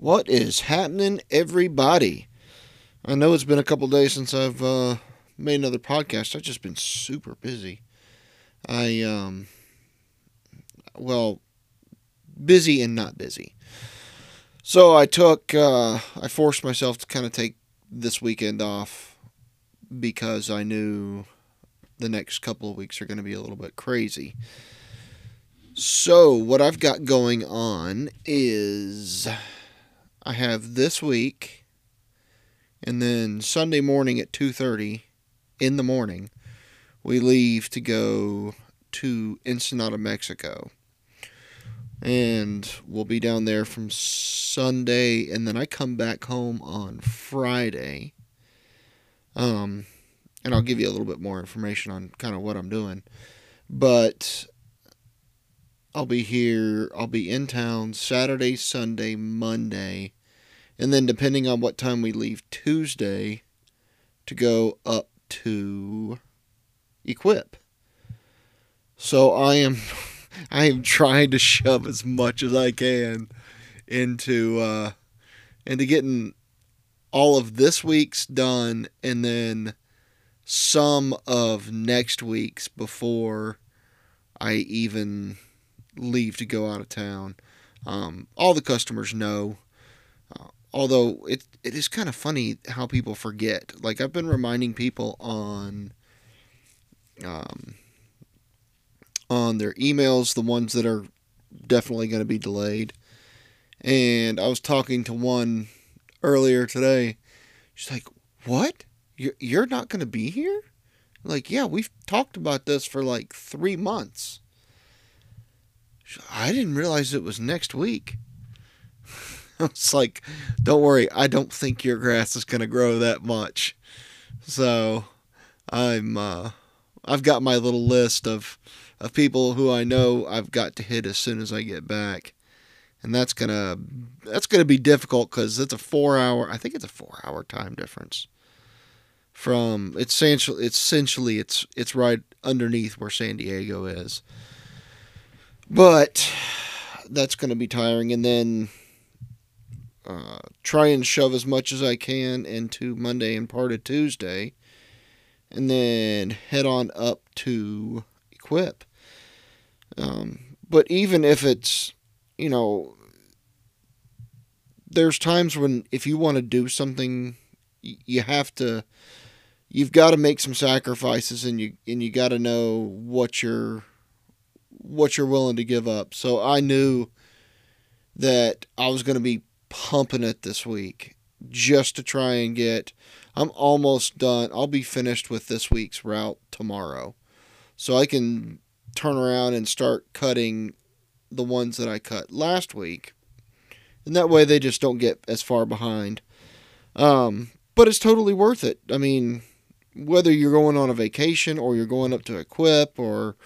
What is happening, everybody? I know it's been a couple days since I've uh, made another podcast. I've just been super busy. I, um, well, busy and not busy. So I took, uh, I forced myself to kind of take this weekend off because I knew the next couple of weeks are going to be a little bit crazy. So, what I've got going on is I have this week and then Sunday morning at 2:30 in the morning we leave to go to Ensenada, Mexico. And we'll be down there from Sunday and then I come back home on Friday. Um and I'll give you a little bit more information on kind of what I'm doing. But I'll be here. I'll be in town Saturday, Sunday, Monday, and then depending on what time we leave Tuesday to go up to Equip. So I am I am trying to shove as much as I can into uh into getting all of this week's done and then some of next week's before I even leave to go out of town. Um, all the customers know. Uh, although it it is kind of funny how people forget. Like I've been reminding people on um, on their emails, the ones that are definitely going to be delayed. And I was talking to one earlier today. She's like, "What? You're you're not going to be here?" Like, yeah, we've talked about this for like three months. I didn't realize it was next week. it's like, don't worry, I don't think your grass is going to grow that much. So, I'm uh, I've got my little list of of people who I know I've got to hit as soon as I get back. And that's gonna that's gonna be difficult because it's a four hour. I think it's a four hour time difference. From essentially essentially it's it's right underneath where San Diego is. But that's going to be tiring. And then uh, try and shove as much as I can into Monday and part of Tuesday. And then head on up to Equip. Um, but even if it's, you know, there's times when if you want to do something, you have to, you've got to make some sacrifices and you, and you got to know what you're what you're willing to give up. So I knew that I was going to be pumping it this week just to try and get. I'm almost done. I'll be finished with this week's route tomorrow. So I can turn around and start cutting the ones that I cut last week. And that way they just don't get as far behind. Um, but it's totally worth it. I mean, whether you're going on a vacation or you're going up to equip or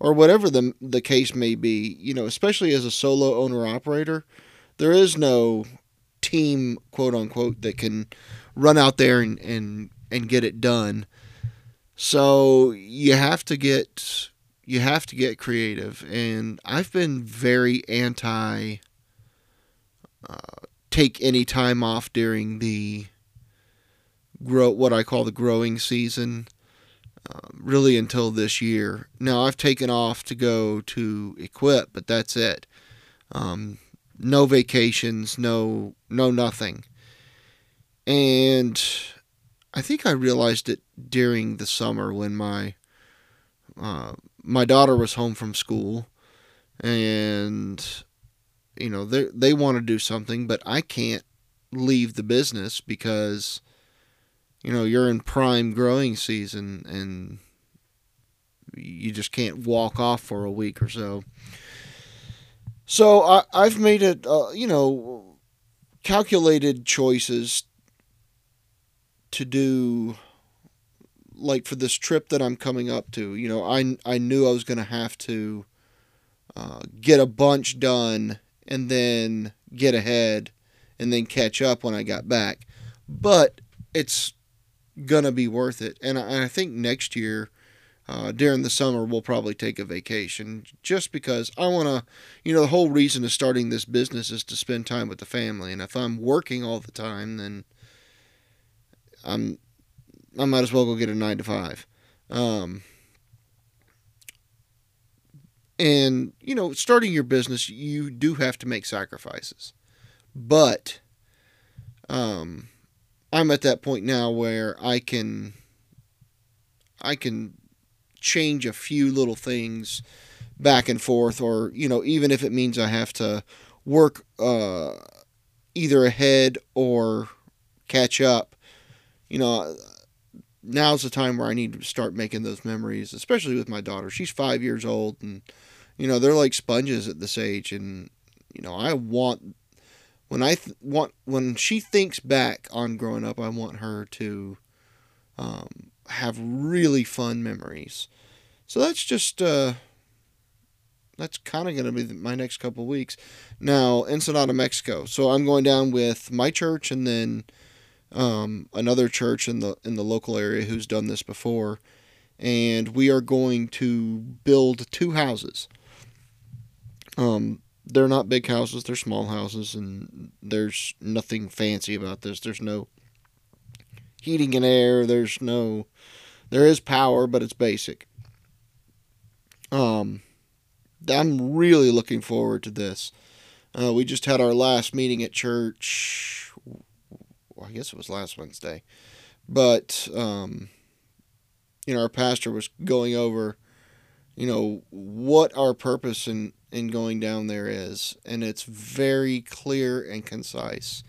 or whatever the the case may be, you know, especially as a solo owner operator, there is no team quote unquote that can run out there and and, and get it done. So you have to get you have to get creative and I've been very anti uh, take any time off during the grow what I call the growing season um, really until this year. Now I've taken off to go to equip, but that's it. Um, no vacations, no no nothing. And I think I realized it during the summer when my uh, my daughter was home from school, and you know they they want to do something, but I can't leave the business because you know you're in prime growing season and you just can't walk off for a week or so. So I, I've made it, uh, you know, calculated choices to do, like for this trip that I'm coming up to. You know, I I knew I was going to have to uh, get a bunch done and then get ahead and then catch up when I got back. But it's gonna be worth it. And I, I think next year uh, during the summer, we'll probably take a vacation just because I want to, you know, the whole reason of starting this business is to spend time with the family. And if I'm working all the time, then I'm, I might as well go get a nine to five. Um, and, you know, starting your business, you do have to make sacrifices. But um, I'm at that point now where I can I can change a few little things back and forth or, you know, even if it means I have to work uh, either ahead or catch up, you know, now's the time where I need to start making those memories, especially with my daughter. She's five years old, and you know they're like sponges at this age, and you know I want when I th- want when she thinks back on growing up, I want her to um, have really fun memories. So that's just uh, that's kind of going to be my next couple weeks. Now, Ensenada, Mexico. So I'm going down with my church and then um, another church in the in the local area who's done this before, and we are going to build two houses. Um, they're not big houses; they're small houses, and there's nothing fancy about this. There's no heating and air. There's no, there is power, but it's basic. Um, I'm really looking forward to this. Uh, we just had our last meeting at church I guess it was last Wednesday, but um, you know, our pastor was going over, you know, what our purpose in in going down there is, and it's very clear and concise.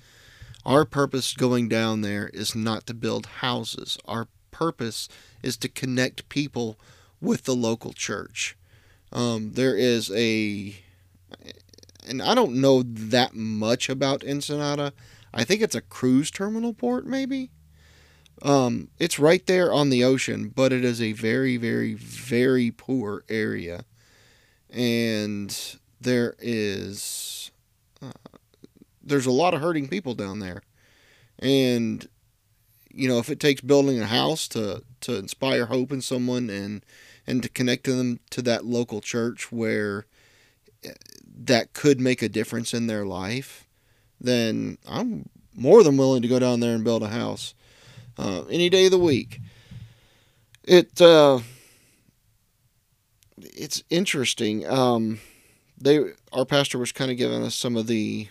Our purpose going down there is not to build houses. Our purpose is to connect people with the local church. Um, there is a, and I don't know that much about Ensenada. I think it's a cruise terminal port, maybe. Um, it's right there on the ocean, but it is a very, very, very poor area, and there is uh, there's a lot of hurting people down there, and you know if it takes building a house to to inspire hope in someone and and to connect them to that local church where eh, that could make a difference in their life then I'm more than willing to go down there and build a house uh, any day of the week. It uh, it's interesting. Um, they our pastor was kind of giving us some of the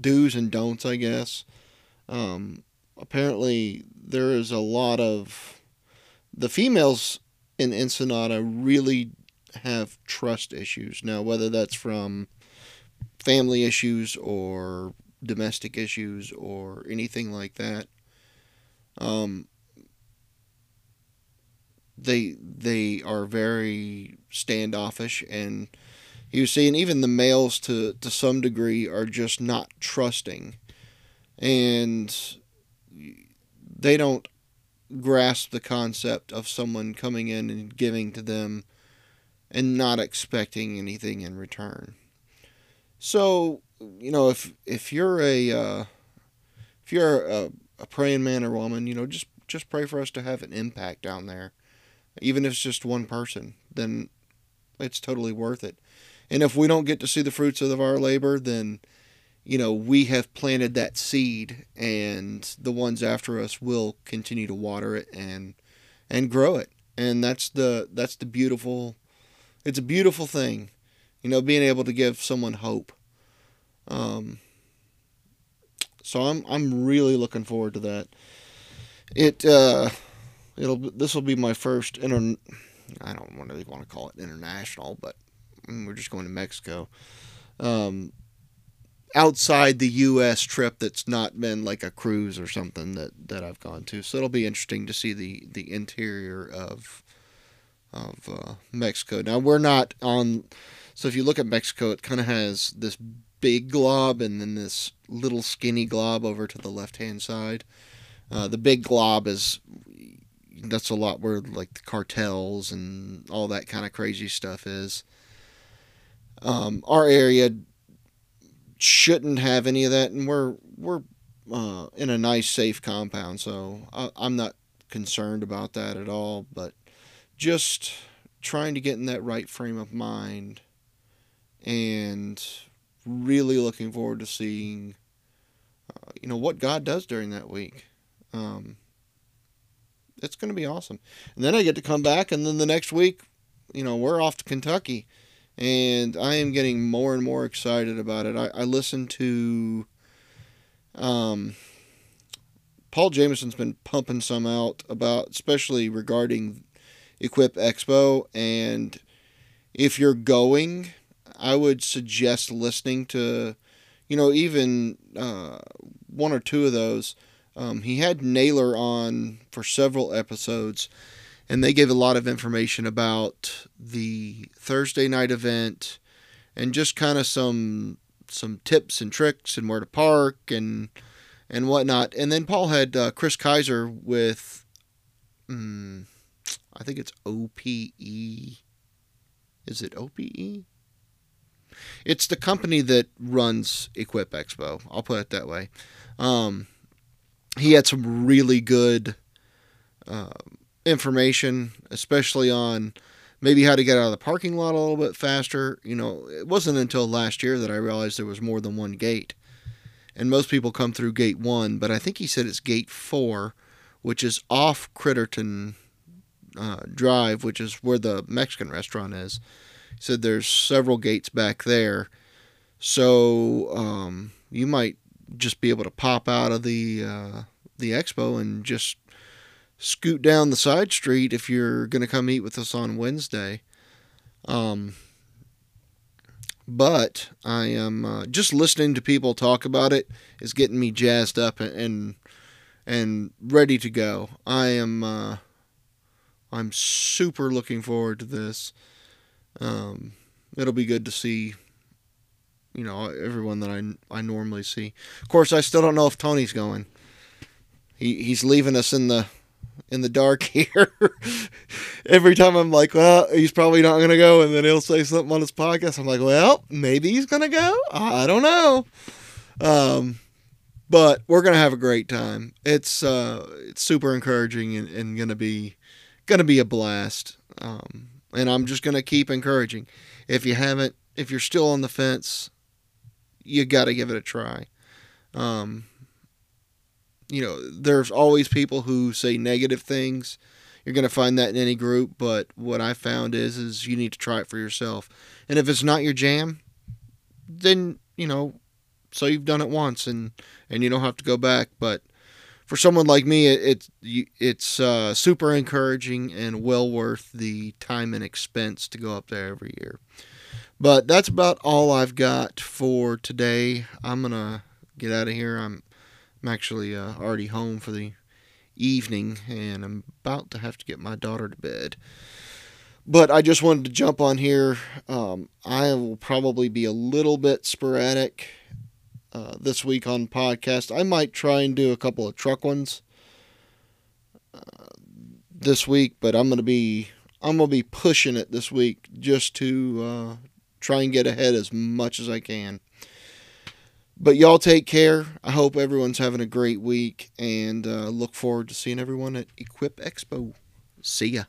do's and don'ts, I guess. Um, apparently, there is a lot of the females in Ensenada really have trust issues now, whether that's from family issues or domestic issues or anything like that. Um, they they are very standoffish and you see and even the males to to some degree are just not trusting and they don't grasp the concept of someone coming in and giving to them and not expecting anything in return. So, you know, if if you're a uh, if you're a, a praying man or woman, you know, just just pray for us to have an impact down there, even if it's just one person. Then it's totally worth it. And if we don't get to see the fruits of our labor, then you know we have planted that seed, and the ones after us will continue to water it and and grow it. And that's the that's the beautiful. It's a beautiful thing you know, being able to give someone hope. Um, so I'm I'm really looking forward to that. It uh, it'll this will be my first inter. I don't really want to call it international, but we're just going to Mexico. Um, outside the U.S. trip that's not been like a cruise or something that, that I've gone to. So it'll be interesting to see the, the interior of of uh, Mexico. Now we're not on so if you look at Mexico, it kind of has this big glob and then this little skinny glob over to the left hand side. Uh, the big glob is that's a lot where like the cartels and all that kind of crazy stuff is. Um, our area shouldn't have any of that, and we're we're uh, in a nice, safe compound, so I, I'm not concerned about that at all, but just trying to get in that right frame of mind and really looking forward to seeing uh, you know what God does during that week. Um, it's going to be awesome. And then I get to come back, and then the next week, you know, we're off to Kentucky, and I am getting more and more excited about it. I, I listened to, um, Paul Jamison's been pumping some out about, especially regarding Equip Expo, and if you're going, I would suggest listening to, you know, even uh, one or two of those um, he had Naylor on for several episodes, and they gave a lot of information about the Thursday night event and just kind of some some tips and tricks and where to park and and whatnot. And then Paul had uh, Kris Kiser with, um, I think it's OPE. Is it OPE? It's the company that runs Equip Expo. I'll put it that way. Um, he had some really good uh, information, especially on maybe how to get out of the parking lot a little bit faster. You know, it wasn't until last year that I realized there was more than one gate. And most people come through gate one, but I think he said it's gate four, which is off Crittenden uh, Drive, which is where the Mexican restaurant is. He said there's several gates back there. So um, you might just be able to pop out of the uh, the expo and just scoot down the side street if you're going to come eat with us on Wednesday. Um, but I am uh, just listening to people talk about it is getting me jazzed up and and, ready to go. I am uh, I'm super looking forward to this. Um, it'll be good to see you know everyone that I I normally see. Of course, I still don't know if Tony's going. He he's leaving us in the in the dark here. Every time I'm like, well, he's probably not gonna go, and then he'll say something on his podcast. I'm like, well, maybe he's gonna go. I don't know. Um, but we're gonna have a great time. It's uh, it's super encouraging and, and gonna be gonna be a blast. Um, and I'm just gonna keep encouraging. If you haven't, if you're still on the fence, you got to give it a try. Um, you know, there's always people who say negative things. You're going to find that in any group, but what I found is is you need to try it for yourself. And if it's not your jam, then, you know, so you've done it once and and you don't have to go back, but for someone like me, it, it it's uh, super encouraging and well worth the time and expense to go up there every year. But that's about all I've got for today. I'm gonna get out of here. I'm I'm actually uh, already home for the evening, and I'm about to have to get my daughter to bed. But I just wanted to jump on here. Um, I will probably be a little bit sporadic uh, this week on podcast. I might try and do a couple of truck ones uh, this week, but I'm gonna be I'm gonna be pushing it this week just to uh, try and get ahead as much as I can. But y'all take care. I hope everyone's having a great week and uh, look forward to seeing everyone at Equip Expo. See ya.